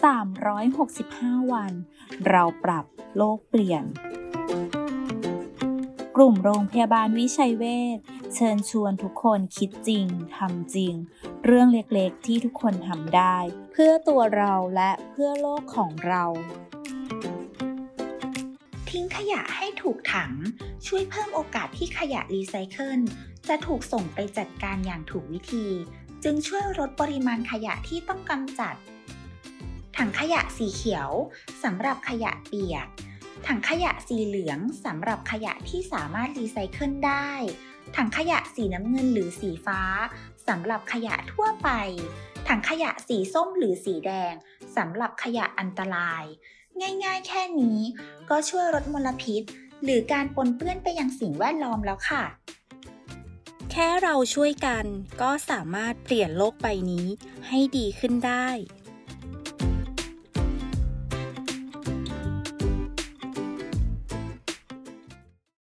365 วัน เราปรับโลกเปลี่ยน กลุ่มโรงพยาบาลวิชัยเวชเชิญชวนทุกคนคิดจริงทำจริง เรื่องเล็กๆที่ทุกคนทำได้ เพื่อตัวเราและเพื่อโลกของเรา ทิ้งขยะให้ถูกถัง ช่วยเพิ่มโอกาสที่ขยะรีไซเคิลจะถูกส่งไปจัดการอย่างถูกวิธี จึงช่วยลดปริมาณขยะที่ต้องกำจัด ถังขยะสีเขียวสำหรับขยะเปียก ถังขยะสีเหลืองสำหรับขยะที่สามารถรีไซเคิลได้ ถังขยะสีน้ำเงินหรือสีฟ้าสำหรับขยะทั่วไป ถังขยะสีส้มหรือสีแดงสำหรับขยะอันตราย ง่ายๆ แค่นี้ก็ช่วยลดมลพิษ หรือการปนเปื้อนไปยังสิ่งแวดล้อมแล้วค่ะ แค่เราช่วยกันก็สามารถเปลี่ยนโลกใบนี้ให้ดีขึ้นได้